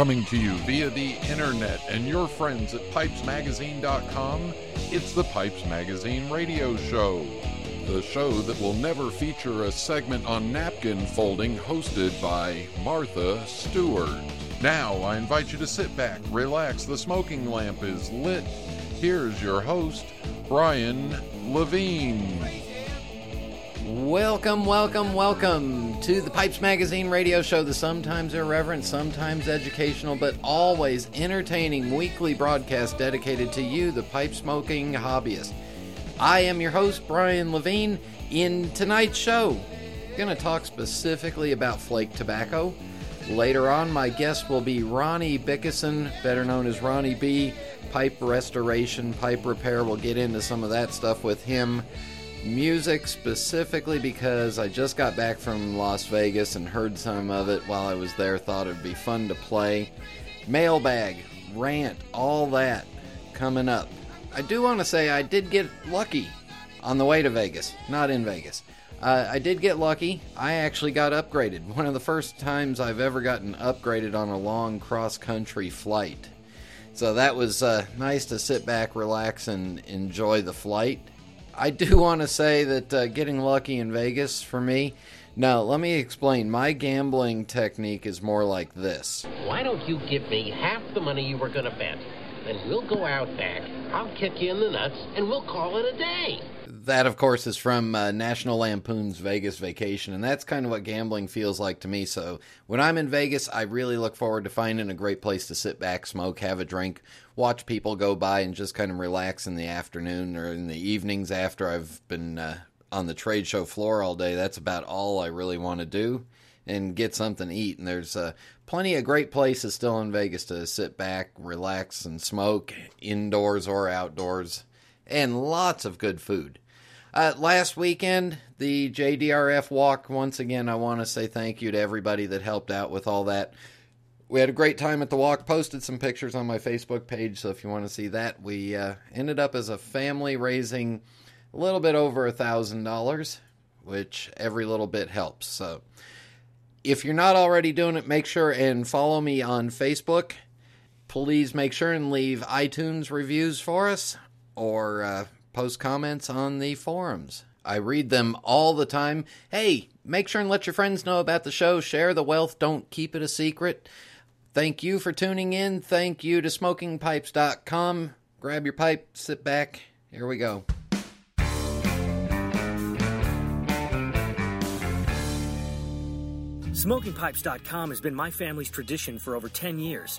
Coming to you via the internet and your friends at pipesmagazine.com, it's the Pipes Magazine radio show. The show that will never feature a segment on napkin folding hosted by Martha Stewart. Now, I invite you to sit back, relax, the smoking lamp is lit. Here's your host, Brian Levine. Welcome, welcome, welcome to the Pipes Magazine radio show, the sometimes irreverent, sometimes educational, but always entertaining weekly broadcast dedicated to you, the pipe smoking hobbyist. I am your host, Brian Levine. In tonight's show, I'm going to talk specifically about flake tobacco. Later on, my guest will be Ronnie Bickison, better known as Ronnie B. Pipe restoration, pipe repair. We'll get into some of that stuff with him music specifically because I just got back from Las Vegas and heard some of it while I was there. Thought it'd be fun to play. Mailbag, rant, all that coming up. I do want to say I did get lucky on the way to Vegas, not in Vegas. Uh, I did get lucky. I actually got upgraded. One of the first times I've ever gotten upgraded on a long cross country flight. So that was uh, nice to sit back, relax, and enjoy the flight. I do want to say that uh, getting lucky in Vegas for me. Now, let me explain. My gambling technique is more like this. Why don't you give me half the money you were going to bet? Then we'll go out back, I'll kick you in the nuts, and we'll call it a day. That, of course, is from uh, National Lampoon's Vegas Vacation, and that's kind of what gambling feels like to me. So, when I'm in Vegas, I really look forward to finding a great place to sit back, smoke, have a drink, watch people go by, and just kind of relax in the afternoon or in the evenings after I've been uh, on the trade show floor all day. That's about all I really want to do and get something to eat. And there's uh, plenty of great places still in Vegas to sit back, relax, and smoke, indoors or outdoors, and lots of good food. Uh, last weekend, the JDRF walk, once again, I want to say thank you to everybody that helped out with all that. We had a great time at the walk, posted some pictures on my Facebook page, so if you want to see that, we uh, ended up as a family raising a little bit over a thousand dollars, which every little bit helps. So if you're not already doing it, make sure and follow me on Facebook. Please make sure and leave iTunes reviews for us or uh, post comments on the forums. I read them all the time. Hey, make sure and let your friends know about the show. Share the wealth. Don't keep it a secret. Thank you for tuning in. Thank you to smokingpipes.com. Grab your pipe, sit back. Here we go. SmokingPipes.com has been my family's tradition for over 10 years.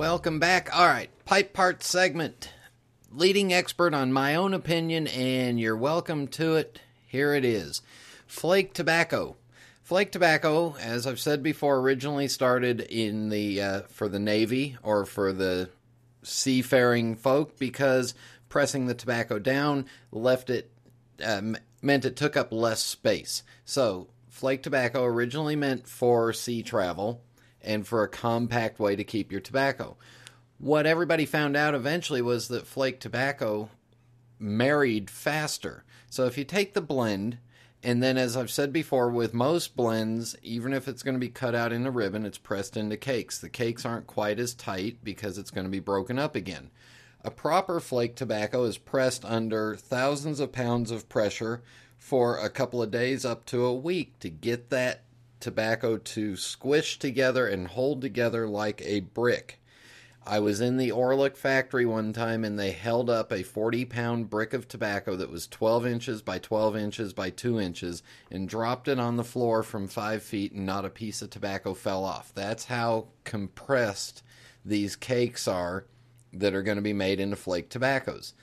Welcome back. All right, pipe part segment. Leading expert on my own opinion, and you're welcome to it. Here it is Flake tobacco. Flake tobacco, as I've said before, originally started in the uh, for the Navy or for the seafaring folk because pressing the tobacco down left it uh, meant it took up less space. So flake tobacco originally meant for sea travel and for a compact way to keep your tobacco. What everybody found out eventually was that flake tobacco married faster. So if you take the blend, and then as I've said before, with most blends, even if it's going to be cut out in a ribbon, it's pressed into cakes. The cakes aren't quite as tight because it's going to be broken up again. A proper flake tobacco is pressed under thousands of pounds of pressure for a couple of days up to a week to get that tobacco to squish together and hold together like a brick. I was in the Orlik factory one time and they held up a 40 pound brick of tobacco that was 12 inches by 12 inches by 2 inches and dropped it on the floor from 5 feet and not a piece of tobacco fell off. That's how compressed these cakes are that are going to be made into flake tobaccos.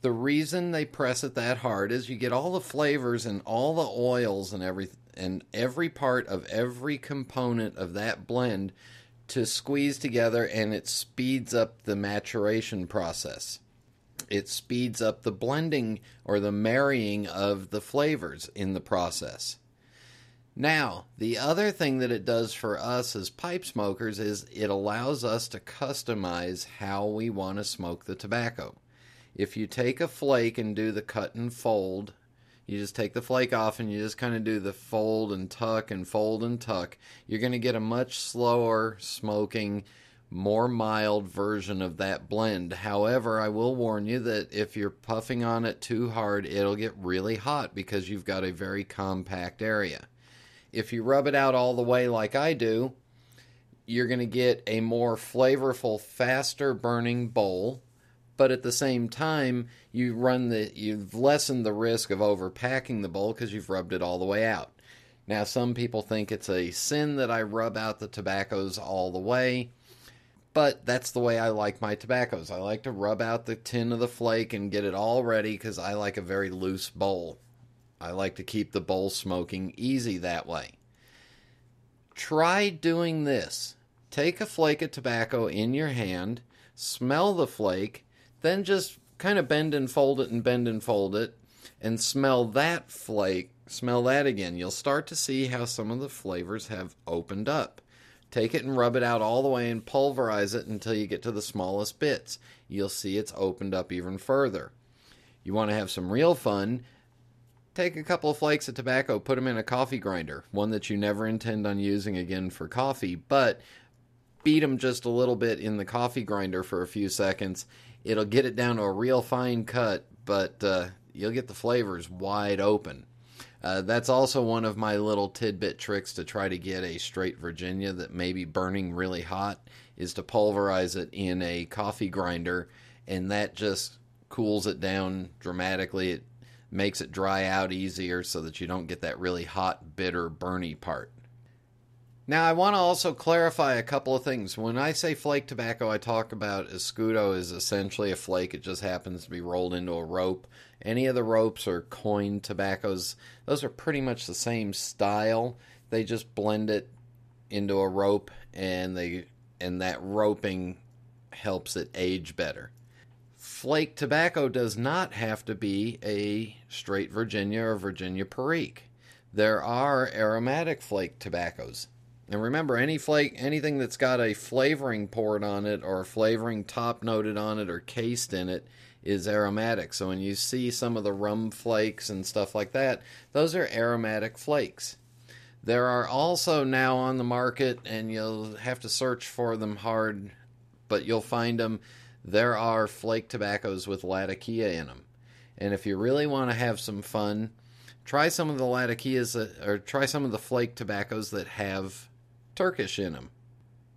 The reason they press it that hard is you get all the flavors and all the oils and every and every part of every component of that blend to squeeze together and it speeds up the maturation process. It speeds up the blending or the marrying of the flavors in the process. Now, the other thing that it does for us as pipe smokers is it allows us to customize how we want to smoke the tobacco. If you take a flake and do the cut and fold you just take the flake off and you just kind of do the fold and tuck and fold and tuck. You're going to get a much slower smoking, more mild version of that blend. However, I will warn you that if you're puffing on it too hard, it'll get really hot because you've got a very compact area. If you rub it out all the way like I do, you're going to get a more flavorful, faster burning bowl but at the same time you run the you've lessened the risk of overpacking the bowl because you've rubbed it all the way out. Now some people think it's a sin that i rub out the tobaccos all the way but that's the way i like my tobaccos. I like to rub out the tin of the flake and get it all ready because i like a very loose bowl. I like to keep the bowl smoking easy that way. Try doing this. Take a flake of tobacco in your hand smell the flake then just kind of bend and fold it and bend and fold it and smell that flake. Smell that again. You'll start to see how some of the flavors have opened up. Take it and rub it out all the way and pulverize it until you get to the smallest bits. You'll see it's opened up even further. You want to have some real fun? Take a couple of flakes of tobacco, put them in a coffee grinder, one that you never intend on using again for coffee, but beat them just a little bit in the coffee grinder for a few seconds it'll get it down to a real fine cut, but uh, you'll get the flavors wide open. Uh, that's also one of my little tidbit tricks to try to get a straight Virginia that may be burning really hot is to pulverize it in a coffee grinder, and that just cools it down dramatically. It makes it dry out easier so that you don't get that really hot, bitter, burny part. Now, I want to also clarify a couple of things. When I say flake tobacco, I talk about escudo is essentially a flake. It just happens to be rolled into a rope. Any of the ropes or coin tobaccos, those are pretty much the same style. They just blend it into a rope, and they and that roping helps it age better. Flake tobacco does not have to be a straight Virginia or Virginia Perique. There are aromatic flake tobaccos and remember, any flake, anything that's got a flavoring poured on it or a flavoring top noted on it or cased in it is aromatic. So when you see some of the rum flakes and stuff like that, those are aromatic flakes. There are also now on the market, and you'll have to search for them hard, but you'll find them. There are flake tobaccos with Latakia in them. And if you really want to have some fun, try some of the Latakias, or try some of the flake tobaccos that have Turkish in them.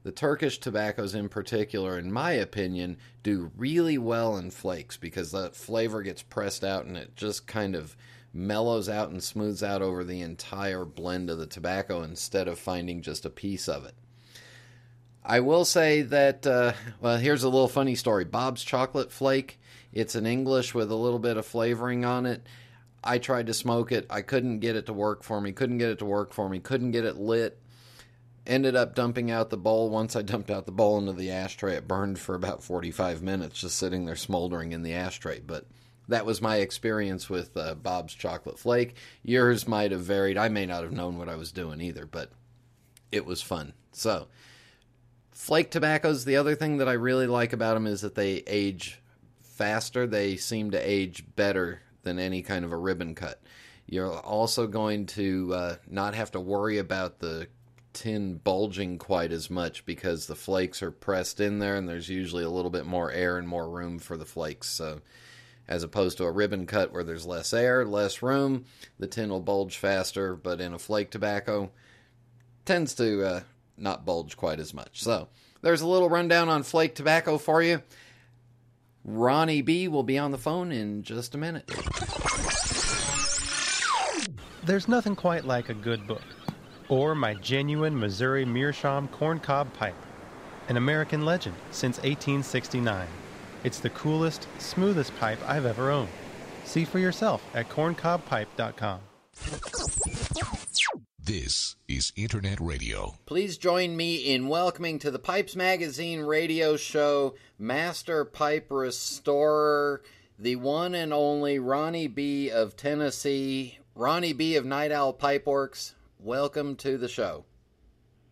The Turkish tobaccos, in particular, in my opinion, do really well in flakes because that flavor gets pressed out and it just kind of mellows out and smooths out over the entire blend of the tobacco instead of finding just a piece of it. I will say that, uh, well, here's a little funny story Bob's Chocolate Flake. It's an English with a little bit of flavoring on it. I tried to smoke it. I couldn't get it to work for me. Couldn't get it to work for me. Couldn't get it lit ended up dumping out the bowl. Once I dumped out the bowl into the ashtray, it burned for about 45 minutes just sitting there smoldering in the ashtray. But that was my experience with uh, Bob's Chocolate Flake. Yours might have varied. I may not have known what I was doing either, but it was fun. So, flake tobaccos, the other thing that I really like about them is that they age faster. They seem to age better than any kind of a ribbon cut. You're also going to uh, not have to worry about the tin bulging quite as much because the flakes are pressed in there and there's usually a little bit more air and more room for the flakes. So, as opposed to a ribbon cut where there's less air, less room, the tin will bulge faster. But in a flake tobacco, tends to uh, not bulge quite as much. So there's a little rundown on flake tobacco for you. Ronnie B will be on the phone in just a minute. There's nothing quite like a good book, or my genuine Missouri Meerschaum corncob pipe, an American legend since 1869. It's the coolest, smoothest pipe I've ever owned. See for yourself at corncobpipe.com. This is Internet Radio. Please join me in welcoming to the Pipes Magazine radio show Master Pipe Restorer, the one and only Ronnie B. of Tennessee. Ronnie B. of Night Owl Pipeworks, welcome to the show.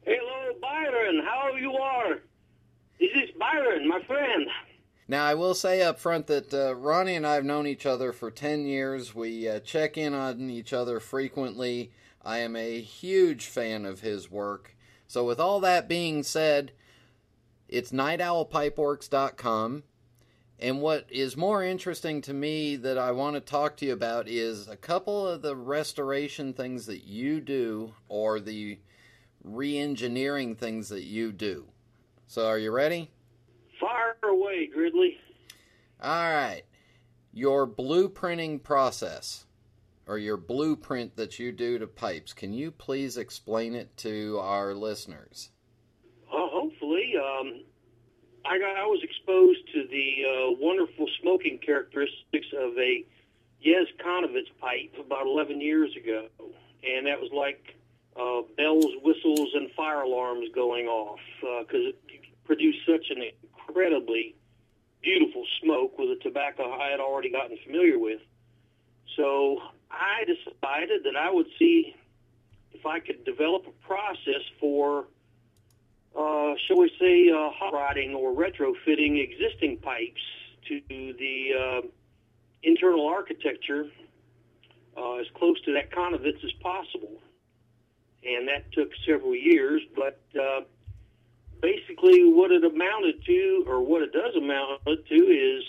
Hello, Byron. How are you are? This is Byron, my friend. Now, I will say up front that uh, Ronnie and I have known each other for 10 years. We uh, check in on each other frequently. I am a huge fan of his work. So, with all that being said, it's nightowlpipeworks.com. And what is more interesting to me that I want to talk to you about is a couple of the restoration things that you do or the re engineering things that you do. So, are you ready? Fire away, Gridley. All right. Your blueprinting process or your blueprint that you do to pipes, can you please explain it to our listeners? Uh, hopefully. Um, I got I was exposed to the uh, wonderful smoking characteristics of a Jess Chonowitsch pipe about 11 years ago, and that was like uh, bells, whistles, and fire alarms going off because uh, it produced such an incredibly beautiful smoke with a tobacco I had already gotten familiar with. So I decided that I would see if I could develop a process for uh, shall we say, uh, hot rodding or retrofitting existing pipes to the uh, internal architecture uh, as close to that Chonowitsch as possible. And that took several years, but uh, basically what it amounted to, or what it does amount to, is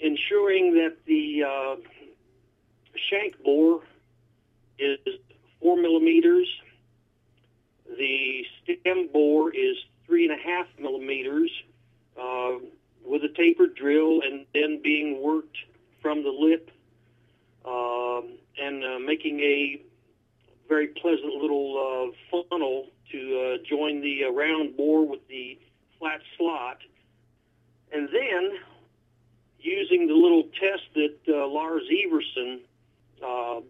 ensuring that the uh, shank bore is four millimeters the stem bore is three and a half millimeters uh, with a tapered drill and then being worked from the lip um, and uh, making a very pleasant little uh, funnel to uh, join the uh, round bore with the flat slot. And then using the little test that uh, Lars Ivarsson uh,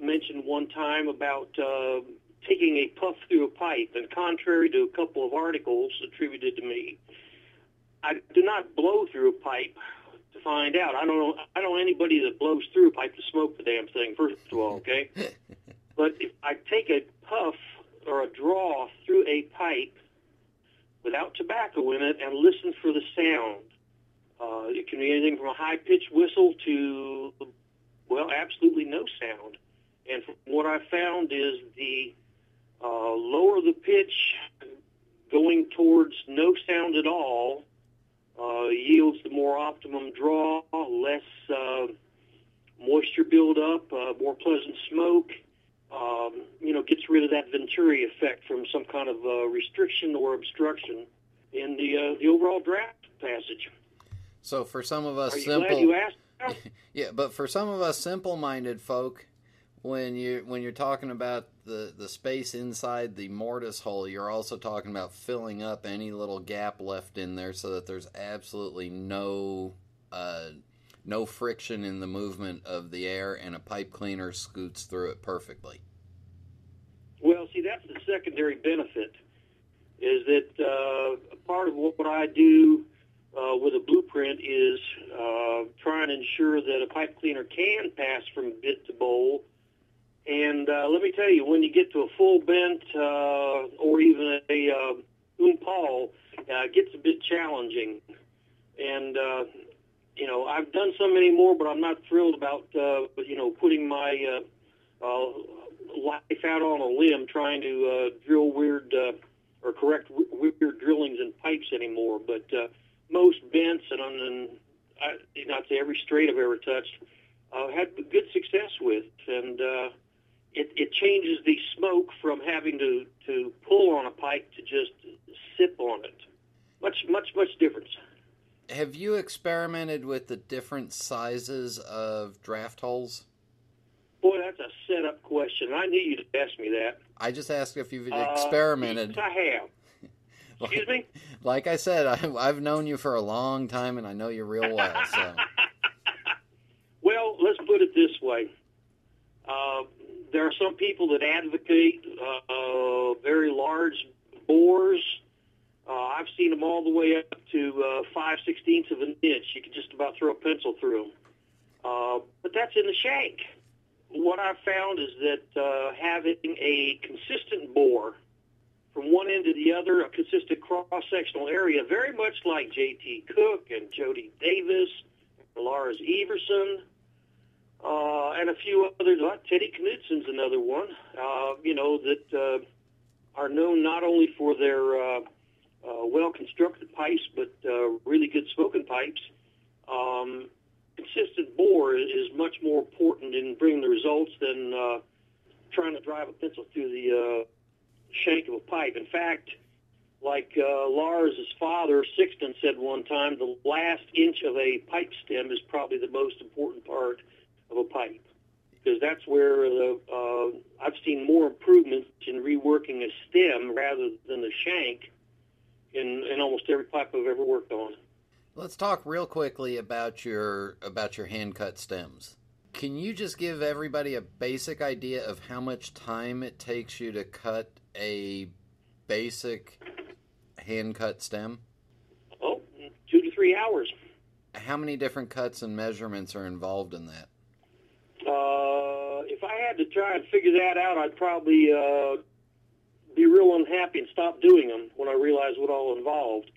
mentioned one time about uh, taking a puff through a pipe, and contrary to a couple of articles attributed to me, I do not blow through a pipe to find out. I don't know. I don't know anybody that blows through a pipe to smoke the damn thing. First of all, okay. but if I take a puff or a draw through a pipe without tobacco in it and listen for the sound, uh, it can be anything from a high pitched whistle to well, absolutely no sound. And from what I found is the uh, lower the pitch going towards no sound at all uh, yields the more optimum draw, less uh, moisture buildup, uh, more pleasant smoke. Um, you know, gets rid of that Venturi effect from some kind of uh, restriction or obstruction in the uh, the overall draft passage. So for some of us Are you simple, glad you asked? yeah, but for some of us simple-minded folk, when you when you're talking about the the space inside the mortise hole, you're also talking about filling up any little gap left in there so that there's absolutely no uh, no friction in the movement of the air, and a pipe cleaner scoots through it perfectly. Well, see, that's the secondary benefit. Is that uh, part of what I do uh, with a blueprint is uh, try and ensure that a pipe cleaner can pass from bit to bowl and uh, let me tell you, when you get to a full bent uh, or even a uh, Oom Paul, uh, it gets a bit challenging. And uh, you know, I've done so many more, but I'm not thrilled about uh, you know putting my uh, uh, life out on a limb trying to uh, drill weird uh, or correct w- weird drillings in pipes anymore. But uh, most bents and, and I, not say every straight I've ever touched, uh, had good success with, and uh, it, it changes the smoke from having to, to pull on a pipe to just sip on it. Much, much, much difference. Have you experimented with the different sizes of draft holes? Boy, that's a setup question. I knew you'd ask me that. I just asked if you've Uh, experimented. yes, I have. Excuse me? Like I said, I, I've known you for a long time, and I know you real well. So Well, let's put it this way. Uh, there are some people that advocate uh, very large bores. Uh, I've seen them all the way up to uh, five sixteenths of an inch. You can just about throw a pencil through them. Uh, but that's in the shank. What I've found is that uh, having a consistent bore from one end to the other, a consistent cross-sectional area, very much like J.T. Cooke and Jody Davis, and Lars Ivarsson, uh, and a few others. Uh, Teddy Knudsen's another one. Uh, you know that uh, are known not only for their uh, uh, well-constructed pipes, but uh, really good smoking pipes. Um, consistent bore is, much more important in bringing the results than uh, trying to drive a pencil through the uh, shank of a pipe. In fact, like uh, Lars' father, Sixten, said one time, the last inch of a pipe stem is probably the most important part of a pipe because that's where the, uh, I've seen more improvements in reworking a stem rather than a shank in, in almost every pipe I've ever worked on. let's talk real quickly about your about your hand cut stems. Can you just give everybody a basic idea of how much time it takes you to cut a basic hand cut stem? Oh, two to three hours. How many different cuts and measurements are involved in that? I had to try and figure that out, I'd probably uh, be real unhappy and stop doing them when I realize what all involved.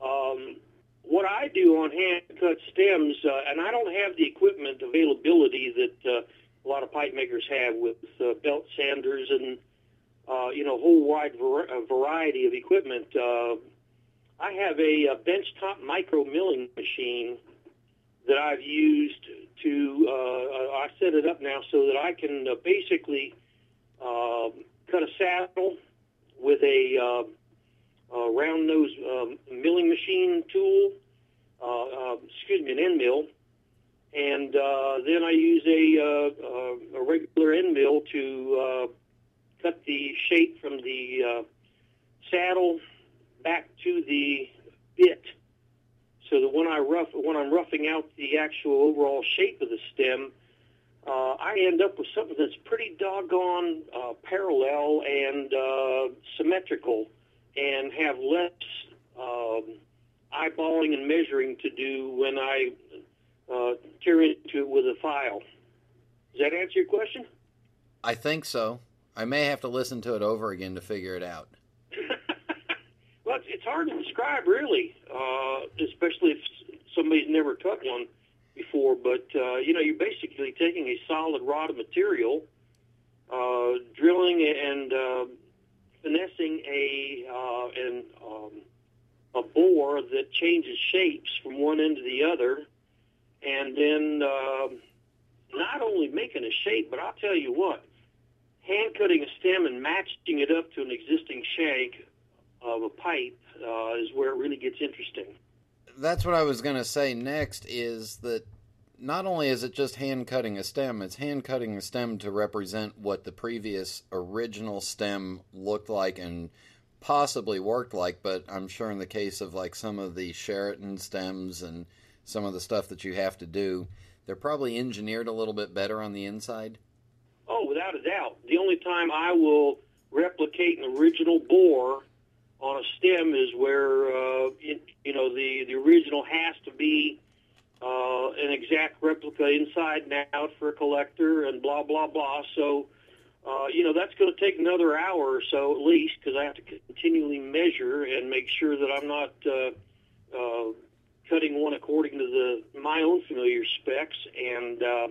Um, what I do on hand cut stems, uh, and I don't have the equipment availability that uh, a lot of pipe makers have with uh, belt sanders and uh, you know whole wide var- variety of equipment. Uh, I have a, a benchtop micro milling machine that I've used to. Uh, I set it up now so that I can uh, basically uh, cut a saddle with a uh, uh, round nose um, milling machine tool. Uh, uh, excuse me, an end mill, and then I use a, a regular end mill to cut the shape from the saddle back to the bit so that when I rough when I'm roughing out the actual overall shape of the stem, uh, I end up with something that's pretty doggone uh, parallel and uh, symmetrical, and have less um, eyeballing and measuring to do when I uh, tear into it with a file. Does that answer your question? I think so. I may have to listen to it over again to figure it out. Well, it's, hard to describe, really, uh, especially if somebody's never cut one before. But uh, you know, you're basically taking a solid rod of material, uh, drilling and uh, finessing a uh, an um, a bore that changes shapes from one end to the other, and then uh, not only making a shape, but I'll tell you what, hand cutting a stem and matching it up to an existing shank of a pipe uh, is where it really gets interesting. That's what I was going to say next is that not only is it just hand cutting a stem, it's hand cutting a stem to represent what the previous original stem looked like and possibly worked like, but I'm sure in the case of like some of the Charatan stems and some of the stuff that you have to do, they're probably engineered a little bit better on the inside. Oh, without a doubt. The only time I will replicate an original bore on a stem is where uh, it, you know the the original has to be uh, an exact replica inside and out for a collector and blah blah blah. So uh, you know that's going to take another hour or so at least because I have to continually measure and make sure that I'm not uh, uh, cutting one according to the my own familiar specs and. Uh,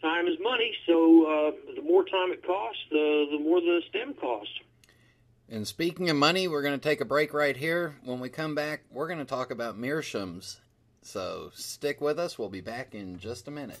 time is money, so uh, the more time it costs, the the more the stem costs. And speaking of money, we're going to take a break right here. When we come back, we're going to talk about meerschaums. So stick with us. We'll be back in just a minute.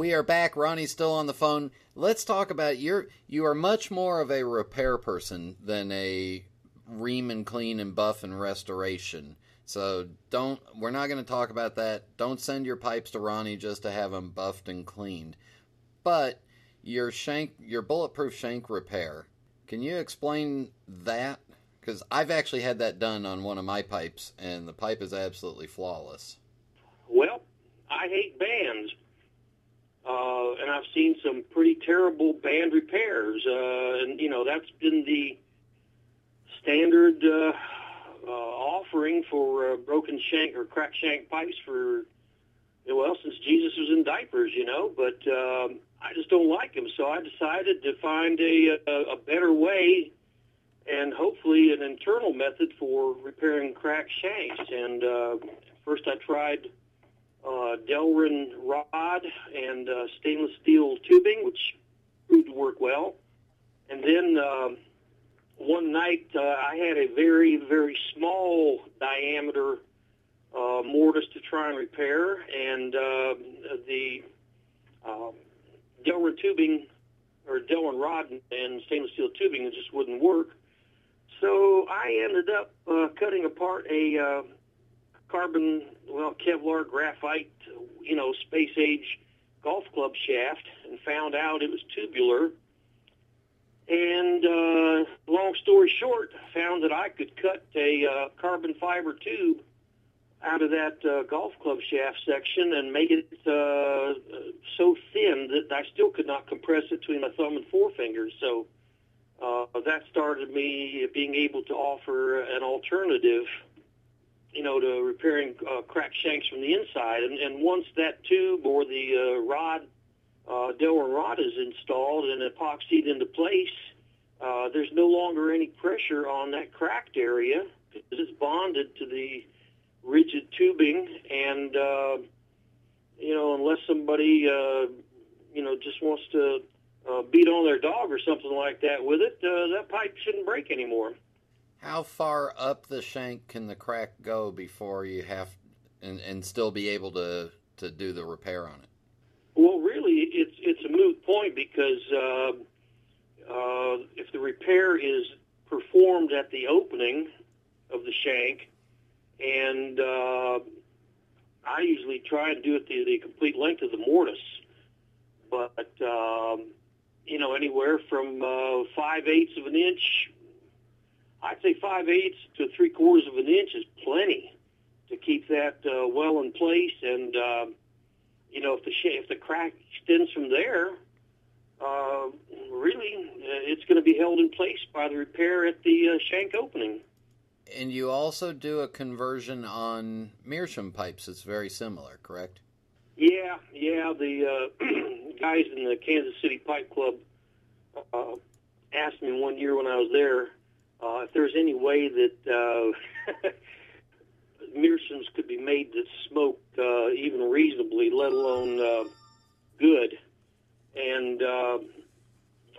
We are back. Ronnie's still on the phone. Let's talk about your. You are much more of a repair person than a ream and clean and buff and restoration. So don't. We're not going to talk about that. Don't send your pipes to Ronnie just to have them buffed and cleaned. But your shank, your bulletproof shank repair. Can you explain that? Because I've actually had that done on one of my pipes, and the pipe is absolutely flawless. Well, I hate bands. Uh, and I've seen some pretty terrible band repairs, uh, and you know that's been the standard uh, uh, offering for uh, broken shank or cracked shank pipes for well since Jesus was in diapers, you know. But um, I just don't like them, so I decided to find a, a, a better way and hopefully an internal method for repairing cracked shanks. And uh, first, I tried uh, Delrin rod and uh, stainless steel tubing, which proved to work well. And then uh, one night uh, I had a very, very small diameter uh, mortise to try and repair, and uh, the uh, Delrin tubing or Delrin rod and stainless steel tubing just wouldn't work. So I ended up uh, cutting apart a uh, carbon, well, Kevlar graphite, you know, space age golf club shaft and found out it was tubular. And uh, long story short, found that I could cut a uh, carbon fiber tube out of that uh, golf club shaft section and make it uh, so thin that I still could not compress it between my thumb and forefinger. So uh, that started me being able to offer an alternative you know, to repairing uh, cracked shanks from the inside. And, and once that tube or the uh, rod, uh, Delrin rod is installed and epoxied into place, uh, there's no longer any pressure on that cracked area because it's bonded to the rigid tubing. And, uh, you know, unless somebody, uh, you know, just wants to uh, beat on their dog or something like that with it, uh, that pipe shouldn't break anymore. How far up the shank can the crack go before you have and, and still be able to, to do the repair on it? Well, really, it's it's a moot point because uh, uh, if the repair is performed at the opening of the shank, and uh, I usually try and do it the, the complete length of the mortise, but um, you know anywhere from uh, five eighths of an inch I'd say five eighths to three quarters of an inch is plenty to keep that uh, well in place. And uh, you know, if the sh- if the crack extends from there, uh, really, uh, it's going to be held in place by the repair at the uh, shank opening. And you also do a conversion on meerschaum pipes. It's very similar, correct? Yeah, yeah. The uh, guys in the Kansas City Pipe Club uh, asked me one year when I was there uh, if there's any way that uh, meerschaums could be made that smoke uh, even reasonably, let alone uh, good. And uh,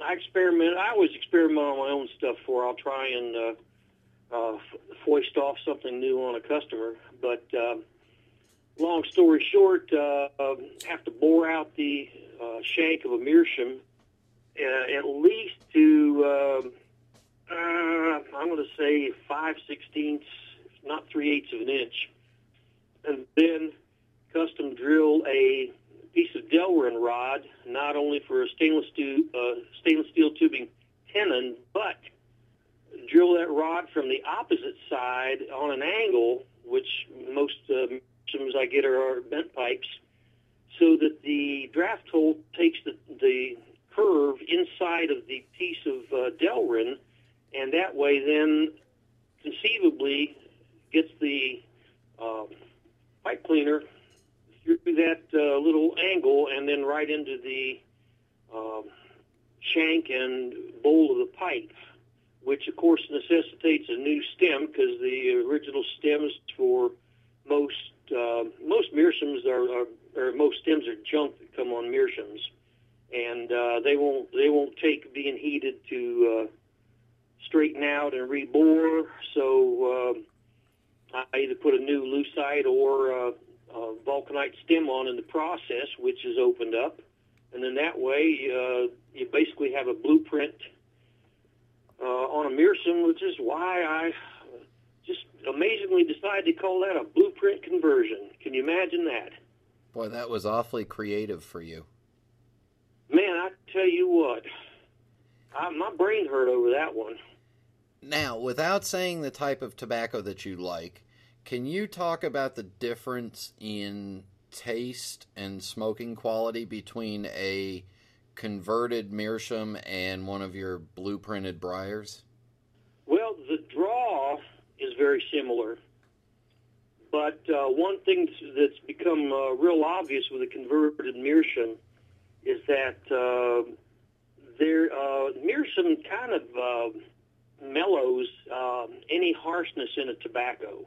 I experiment. I always experiment on my own stuff before I'll try and uh, uh, foist off something new on a customer. But uh, long story short, uh, have to bore out the uh, shank of a meerschaum uh, at least to. Uh, I'm going to say five sixteenths, not three eighths of an inch, and then custom drill a piece of Delrin rod, not only for a stainless steel, uh, stainless steel tubing tenon, but drill that rod from the opposite side on an angle, which most uh, I get are, are bent pipes, so that the draft hole takes the, the curve inside of the piece of uh, Delrin, and that way then conceivably gets the uh, pipe cleaner through that uh, little angle and then right into the um, shank and bowl of the pipe, which of course necessitates a new stem because the original stems for most uh, most meerschaums are, are or most stems are junk that come on meerschaums, and uh, they won't they won't take being heated to uh, straighten out and rebore. So uh, I either put a new lucite or uh, uh, vulcanite stem on in the process, which is opened up, and then that way uh, you basically have a blueprint uh, on a meerschaum, which is why I just amazingly decided to call that a blueprint conversion. Can you imagine that? Boy, that was awfully creative for you. Man, I tell you what, I, my brain hurt over that one. Now, without saying the type of tobacco that you like, can you talk about the difference in taste and smoking quality between a converted meerschaum and one of your blueprinted briars? Well, the draw is very similar. But uh, one thing that's become uh, real obvious with a converted meerschaum is that uh, there uh, meerschaum kind of uh, mellows uh, any harshness in a tobacco.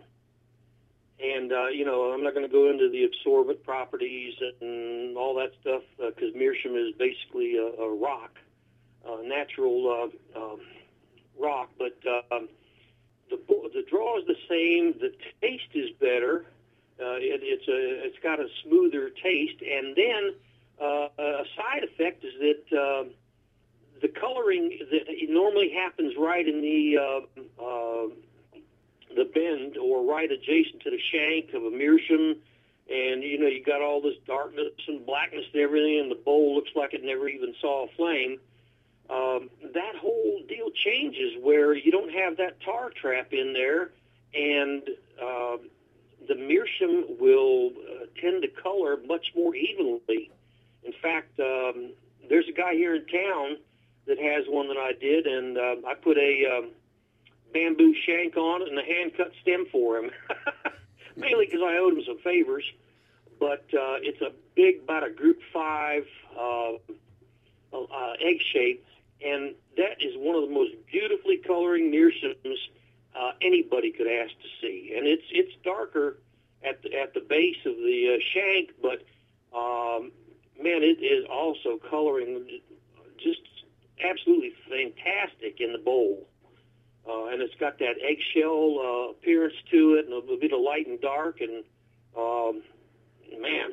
And uh, you know, I'm not going to go into the absorbent properties and all that stuff because uh, meerschaum is basically a, a rock, a natural uh, um, rock. But uh, the the draw is the same. The taste is better. Uh, it, it's a it's got a smoother taste, and then uh, a side effect is that uh, the coloring that normally happens right in the uh, uh, the bend or right adjacent to the shank of a meerschaum, and you know you got all this darkness and blackness and everything, and the bowl looks like it never even saw a flame. Um, that whole deal changes where you don't have that tar trap in there, and uh, the meerschaum will uh, tend to color much more evenly. In fact, um, there's a guy here in town that has one that I did, and uh, I put a um, bamboo shank on it and a hand cut stem for him, mainly because I owed him some favors. But uh, it's a big, about a group five uh, uh, egg shape, and that is one of the most beautifully coloring meerschaums uh, anybody could ask to see. And it's it's darker at the, at the base of the uh, shank, but um, man, it is also coloring just absolutely fantastic in the bowl. Uh, and it's got that eggshell uh, appearance to it, and a, a bit of light and dark, and um, man,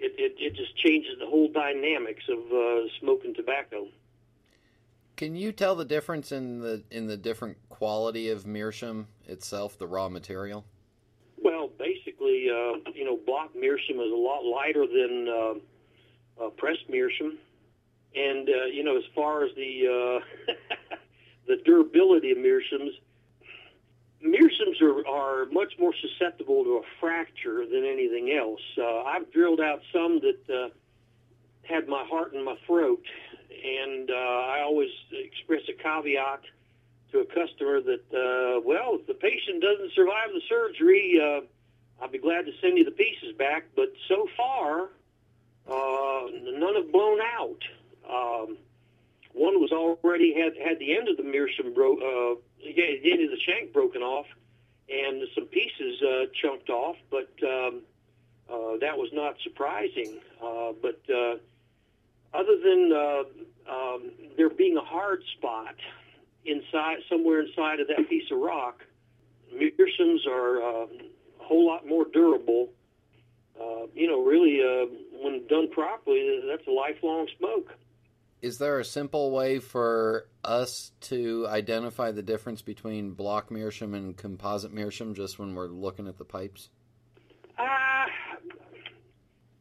it, it, it just changes the whole dynamics of uh, smoking tobacco. Can you tell the difference in the in the different quality of meerschaum itself, the raw material? Well, basically, uh, you know, block meerschaum is a lot lighter than uh, uh, pressed meerschaum, and uh, you know, as far as the uh, the durability of meerschaums, meerschaums are, are much more susceptible to a fracture than anything else. Uh, I've drilled out some that uh, had my heart in my throat, and uh, I always express a caveat to a customer that, uh, well, if the patient doesn't survive the surgery, uh, I'll be glad to send you the pieces back. But so far, uh, none have blown out. Um, one was already had had the end of the meerschaum broke, uh, the end of the shank broken off, and some pieces uh, chunked off. But um, uh, that was not surprising. Uh, but uh, other than uh, um, there being a hard spot inside somewhere inside of that piece of rock, meerschaums are uh, a whole lot more durable. Uh, you know, really, uh, when done properly, that's a lifelong smoke. Is there a simple way for us to identify the difference between block meerschaum and composite meerschaum just when we're looking at the pipes? Uh,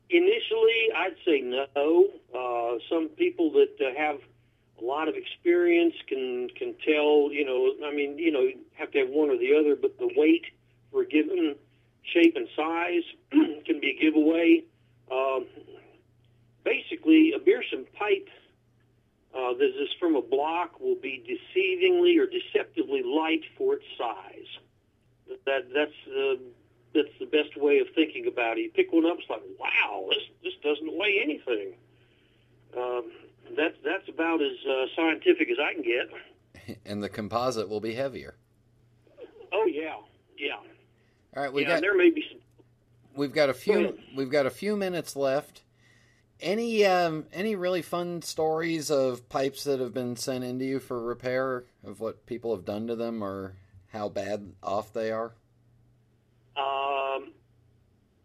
initially, I'd say no. Uh, some people that uh, have a lot of experience can can tell. You know, I mean, you know, you have to have one or the other, but the weight for a given shape and size can be a giveaway. Um, basically, a meerschaum pipe uh, is from a block will be deceivingly or deceptively light for its size. That that's uh, that's the best way of thinking about it. You pick one up, it's like, wow, this this doesn't weigh anything. Um, that's that's about as uh, scientific as I can get. And the composite will be heavier. Oh yeah, yeah. All right, we yeah, got there may be some. we've got a few we've got a few minutes left. Any um, any really fun stories of pipes that have been sent into you for repair of what people have done to them or how bad off they are? Um,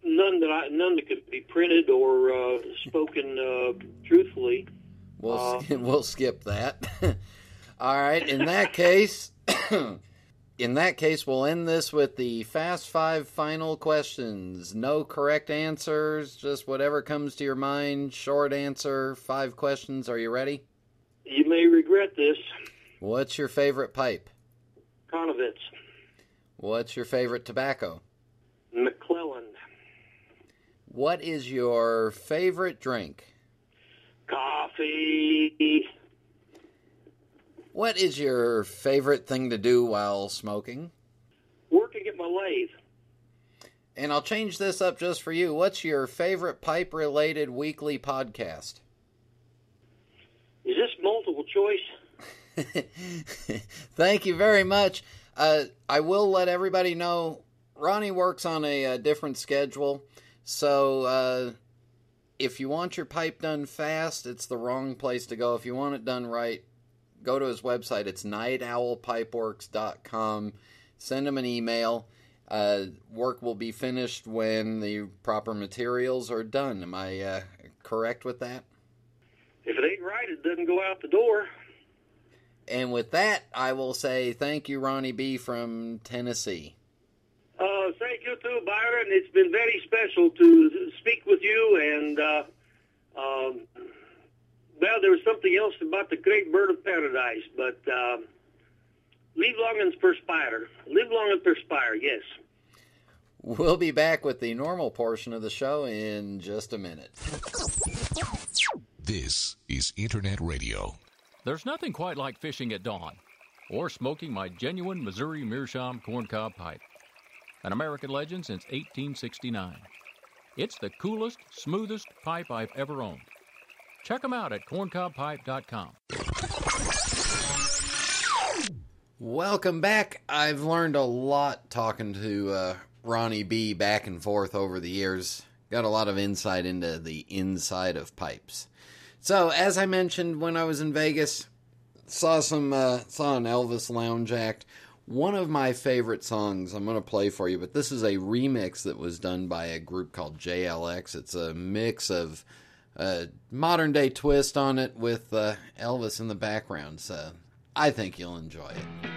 none that I none that could be printed or uh, spoken uh, truthfully. We'll Uh, we'll skip that. All right. In that case, in that case, we'll end this with the fast five final questions. No correct answers, just whatever comes to your mind. Short answer, five questions. Are you ready? You may regret this. What's your favorite pipe? Chonowitsch, What's your favorite tobacco? McClelland, What is your favorite drink? coffee, What is your favorite thing to do while smoking? working at my lathe. And I'll change this up just for you. What's your favorite pipe related weekly podcast? Is this multiple choice? Thank you very much. Uh, I will let everybody know Ronnie works on a, uh different schedule. So uh, if you want your pipe done fast, it's the wrong place to go. If you want it done right, go to his website. It's nightowlpipeworks.com. Send him an email. Uh, work will be finished when the proper materials are done. Am I uh, correct with that? If it ain't right, it doesn't go out the door. And with that, I will say thank you, Ronnie B. from Tennessee. Uh, thank you too, Byron. It's been very special to speak with you. And uh, um, well, there was something else about the great bird of paradise, but um, live long and perspire. Live long and perspire. Yes. We'll be back with the normal portion of the show in just a minute. This is Internet Radio. There's nothing quite like fishing at dawn or smoking my genuine Missouri Meerschaum corncob pipe, an American legend since 1869. It's the coolest, smoothest pipe I've ever owned. Check them out at corncobpipe.com. Welcome back. I've learned a lot talking to uh, Ronnie B back and forth over the years. Got a lot of insight into the inside of pipes. So, as I mentioned when I was in Vegas, saw some uh, saw an Elvis Lounge act. One of my favorite songs I'm going to play for you, but this is a remix that was done by a group called JLX. It's a mix of a modern day twist on it with uh, Elvis in the background. So, I think you'll enjoy it.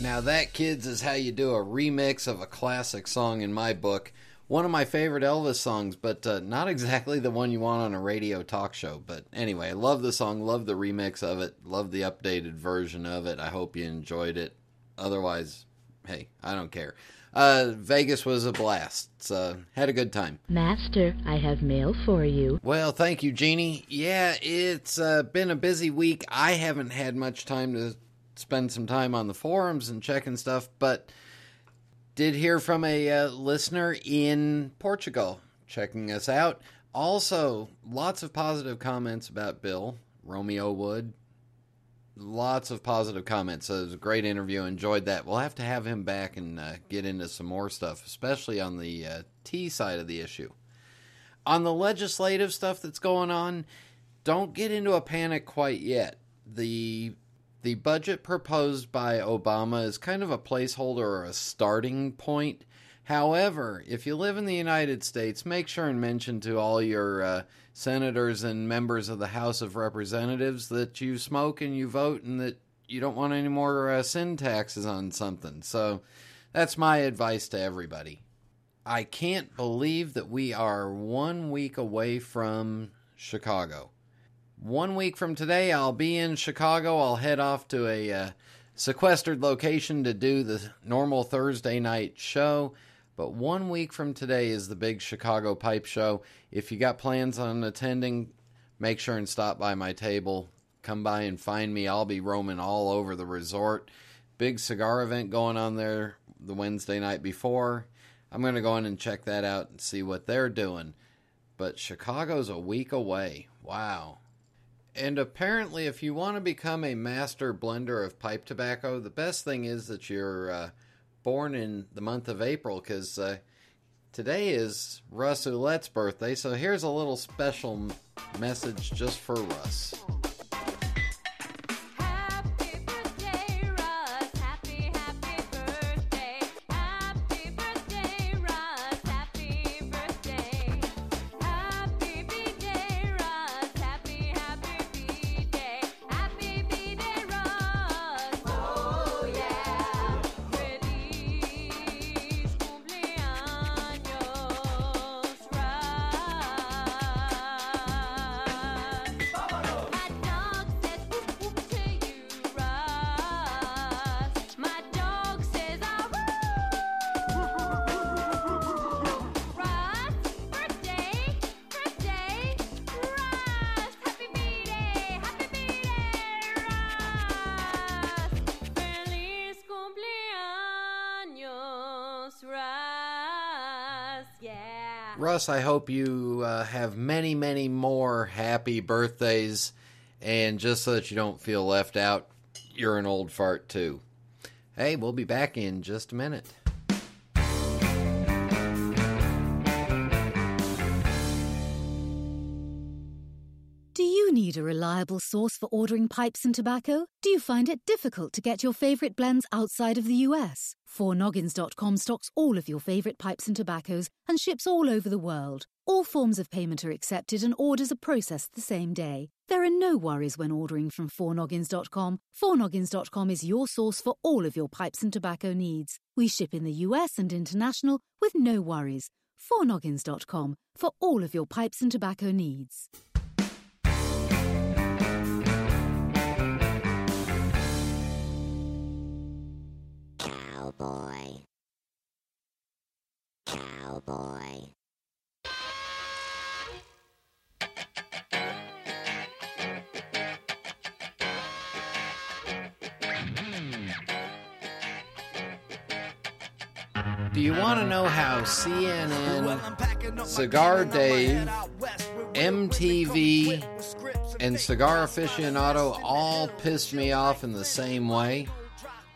Now, that, kids, is how you do a remix of a classic song in my book. One of my favorite Elvis songs, but uh, not exactly the one you want on a radio talk show. But anyway, I love the song, love the remix of it, love the updated version of it. I hope you enjoyed it. Otherwise, hey, I don't care. Uh, Vegas was a blast. So, had a good time. Master, I have mail for you. Well, thank you, Jeannie. Yeah, it's uh, been a busy week. I haven't had much time to spend some time on the forums and checking stuff, but did hear from a uh, listener in Portugal checking us out. Also, lots of positive comments about Bill, Romeo Wood. Lots of positive comments. So it was a great interview. Enjoyed that. We'll have to have him back and uh, get into some more stuff, especially on the uh, T side of the issue. On the legislative stuff that's going on, don't get into a panic quite yet. The the budget proposed by Obama is kind of a placeholder or a starting point. However, if you live in the United States, make sure and mention to all your uh, senators and members of the House of Representatives that you smoke and you vote and that you don't want any more uh, sin taxes on something. So that's my advice to everybody. I can't believe that we are one week away from Chicago. One week from today, I'll be in Chicago. I'll head off to a uh, sequestered location to do the normal Thursday night show. But one week from today is the big Chicago Pipe Show. If you got plans on attending, make sure and stop by my table. Come by and find me. I'll be roaming all over the resort. Big cigar event going on there the Wednesday night before. I'm going to go in and check that out and see what they're doing. But Chicago's a week away. Wow. And apparently, if you want to become a master blender of pipe tobacco, the best thing is that you're uh, born in the month of April because uh, today is Russ Ouellette's birthday. So here's a little special message just for Russ. Russ, I hope you uh, have many, many more happy birthdays. And just so that you don't feel left out, you're an old fart too. Hey, we'll be back in just a minute. Reliable source for ordering pipes and tobacco? Do you find it difficult to get your favorite blends outside of the US? 4noggins.com stocks all of your favorite pipes and tobaccos and ships all over the world. All forms of payment are accepted and orders are processed the same day. There are no worries when ordering from 4noggins.com. 4noggins.com is your source for all of your pipes and tobacco needs. We ship in the US and international with no worries. 4noggins.com for all of your pipes and tobacco needs. Cowboy. Cowboy. Do you want to know how CNN, Cigar Dave, MTV, and Cigar Aficionado all pissed me off in the same way?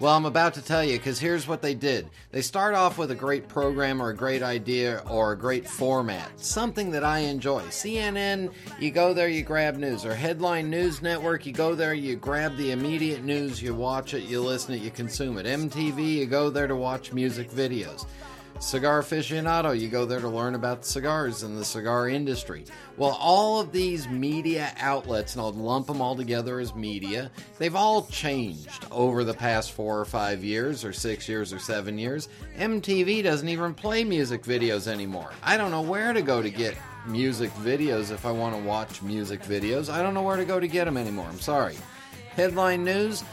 Well, I'm about to tell you because here's what they did. They start off with a great program or a great idea or a great format, something that I enjoy. CNN, you go there, you grab news. Or Headline News Network, you go there, you grab the immediate news, you watch it, you listen it, you consume it. MTV, you go there to watch music videos. Cigar aficionado, you go there to learn about cigars and the cigar industry. Well, all of these media outlets, and I'll lump them all together as media, they've all changed over the past four or five years, or six years, or seven years. MTV doesn't even play music videos anymore. I don't know where to go to get music videos if I want to watch music videos. I don't know where to go to get them anymore. I'm sorry. Headline news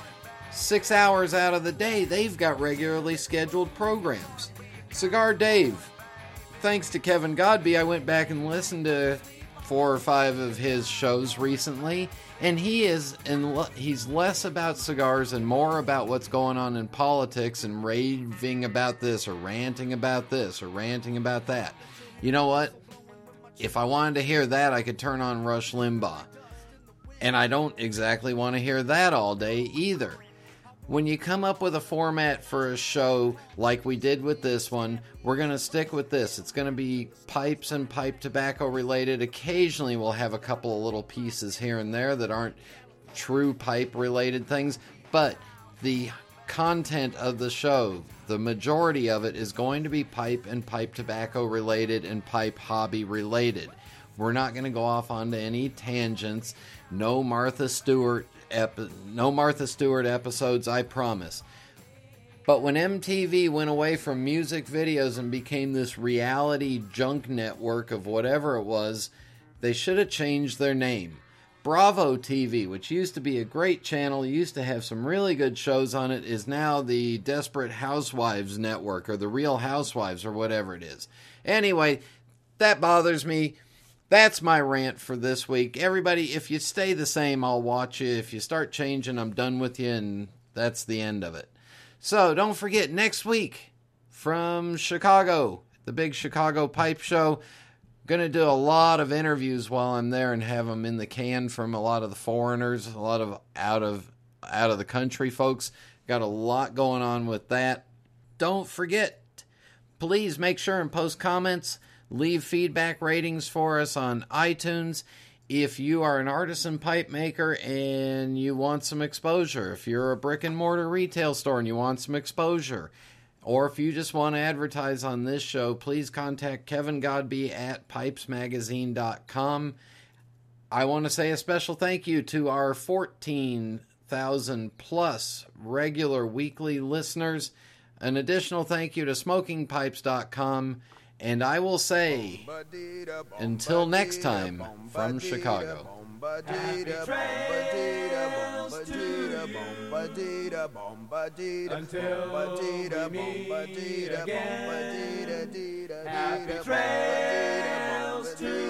six hours out of the day, they've got regularly scheduled programs. Cigar Dave. Thanks to Kevin Godby, I went back and listened to four or five of his shows recently, and he is in, he's less about cigars and more about what's going on in politics and raving about this or ranting about this or ranting about that. You know what? If I wanted to hear that, I could turn on Rush Limbaugh. And I don't exactly want to hear that all day either when you come up with a format for a show like we did with this one, we're going to stick with this. It's going to be pipes and pipe tobacco related. Occasionally, we'll have a couple of little pieces here and there that aren't true pipe related things, but the content of the show, the majority of it is going to be pipe and pipe tobacco related and pipe hobby related. We're not going to go off onto any tangents. No Martha Stewart epi- no Martha Stewart episodes, I promise. But when MTV went away from music videos and became this reality junk network of whatever it was, they should have changed their name. Bravo TV, which used to be a great channel, used to have some really good shows on it, is now the Desperate Housewives Network or the Real Housewives or whatever it is. Anyway, that bothers me. That's my rant for this week. Everybody, if you stay the same, I'll watch you. If you start changing, I'm done with you, and that's the end of it. So don't forget, next week from Chicago, the big Chicago Pipe Show. Going to do a lot of interviews while I'm there and have them in the can from a lot of the foreigners, a lot of out of out of the country folks. Got a lot going on with that. Don't forget, please make sure and post comments leave feedback ratings for us on iTunes. If you are an artisan pipe maker and you want some exposure, if you're a brick and mortar retail store and you want some exposure, or if you just want to advertise on this show, please contact Kevin Godby at pipesmagazine.com. I want to say a special thank you to our 14,000 plus regular weekly listeners. An additional thank you to smokingpipes.com and I will say, until next time from Chicago. Happy trails to until we meet again. Happy trails to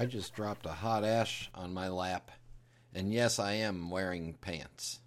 I just dropped a hot ash on my lap. And yes, I am wearing pants.